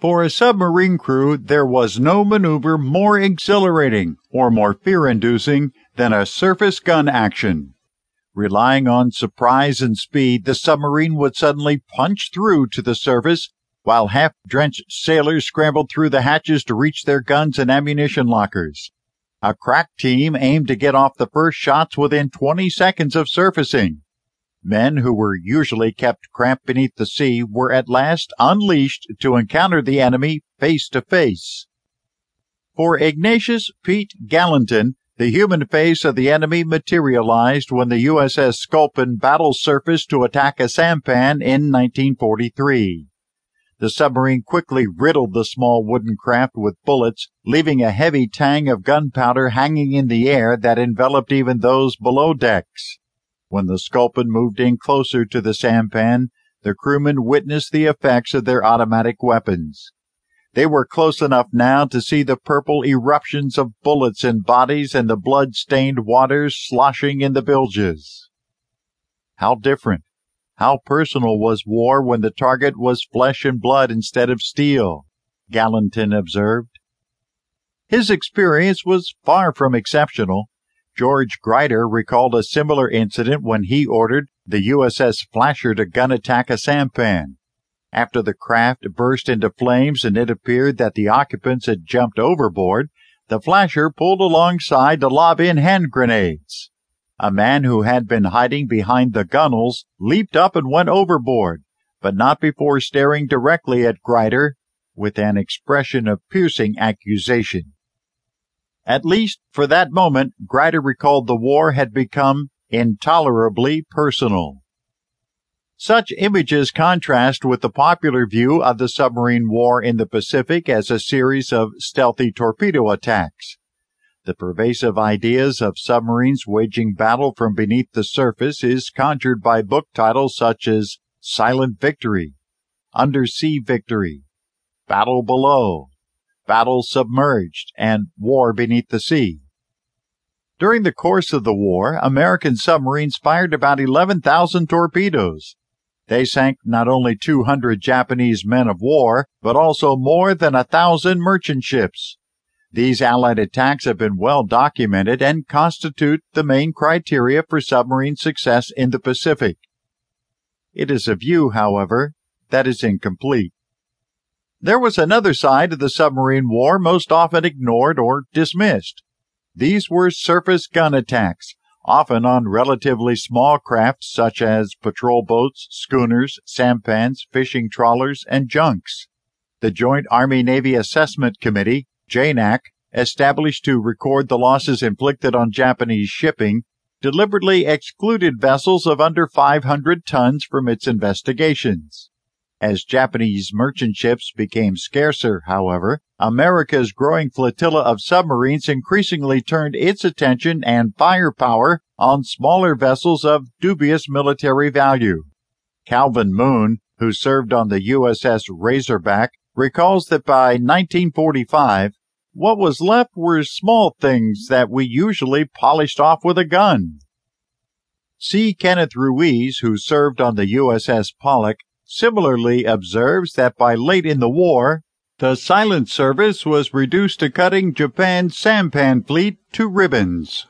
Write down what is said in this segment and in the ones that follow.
For a submarine crew, there was no maneuver more exhilarating or more fear inducing than a surface gun action. Relying on surprise and speed, the submarine would suddenly punch through to the surface while half drenched sailors scrambled through the hatches to reach their guns and ammunition lockers. A crack team aimed to get off the first shots within 20 seconds of surfacing. Men who were usually kept cramped beneath the sea were at last unleashed to encounter the enemy face to face. For Ignatius Pete Galantin, the human face of the enemy materialized when the USS Sculpin battle surfaced to attack a sampan in 1943. The submarine quickly riddled the small wooden craft with bullets, leaving a heavy tang of gunpowder hanging in the air that enveloped even those below decks. When the Sculpin moved in closer to the sampan, the crewmen witnessed the effects of their automatic weapons. They were close enough now to see the purple eruptions of bullets and bodies and the blood-stained waters sloshing in the bilges. How different, how personal was war when the target was flesh and blood instead of steel, Galantin observed. His experience was far from exceptional. George Grider recalled a similar incident when he ordered the USS Flasher to gun attack a sampan. After the craft burst into flames and it appeared that the occupants had jumped overboard, the Flasher pulled alongside to lob in hand grenades. A man who had been hiding behind the gunwales leaped up and went overboard, but not before staring directly at Grider with an expression of piercing accusation. At least for that moment, Grider recalled the war had become intolerably personal. Such images contrast with the popular view of the submarine war in the Pacific as a series of stealthy torpedo attacks. The pervasive ideas of submarines waging battle from beneath the surface is conjured by book titles such as Silent Victory, Undersea Victory, Battle Below, Battle Submerged, and War Beneath the Sea. During the course of the war, American submarines fired about 11,000 torpedoes. They sank not only 200 Japanese men of war, but also more than a thousand merchant ships. These Allied attacks have been well documented and constitute the main criteria for submarine success in the Pacific. It is a view, however, that is incomplete. There was another side of the submarine war most often ignored or dismissed. These were surface gun attacks, often on relatively small craft such as patrol boats, schooners, sampans, fishing trawlers, and junks. The Joint Army Navy Assessment Committee, JANAC, established to record the losses inflicted on Japanese shipping, deliberately excluded vessels of under 500 tons from its investigations. As Japanese merchant ships became scarcer, however, America's growing flotilla of submarines increasingly turned its attention and firepower on smaller vessels of dubious military value. Calvin Moon, who served on the USS Razorback, recalls that by 1945, what was left were small things that we usually polished off with a gun. C. Kenneth Ruiz, who served on the USS Pollock, similarly observes that by late in the war, the silent service was reduced to cutting Japan's sampan fleet to ribbons.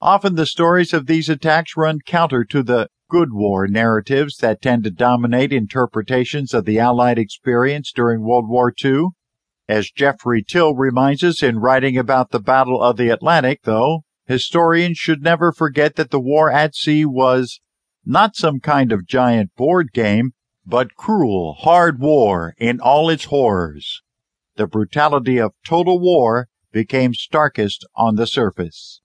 Often the stories of these attacks run counter to the good war narratives that tend to dominate interpretations of the Allied experience during World War II. As Geoffrey Till reminds us in writing about the Battle of the Atlantic, though, historians should never forget that the war at sea was not some kind of giant board game, but cruel, hard war in all its horrors. The brutality of total war became starkest on the surface.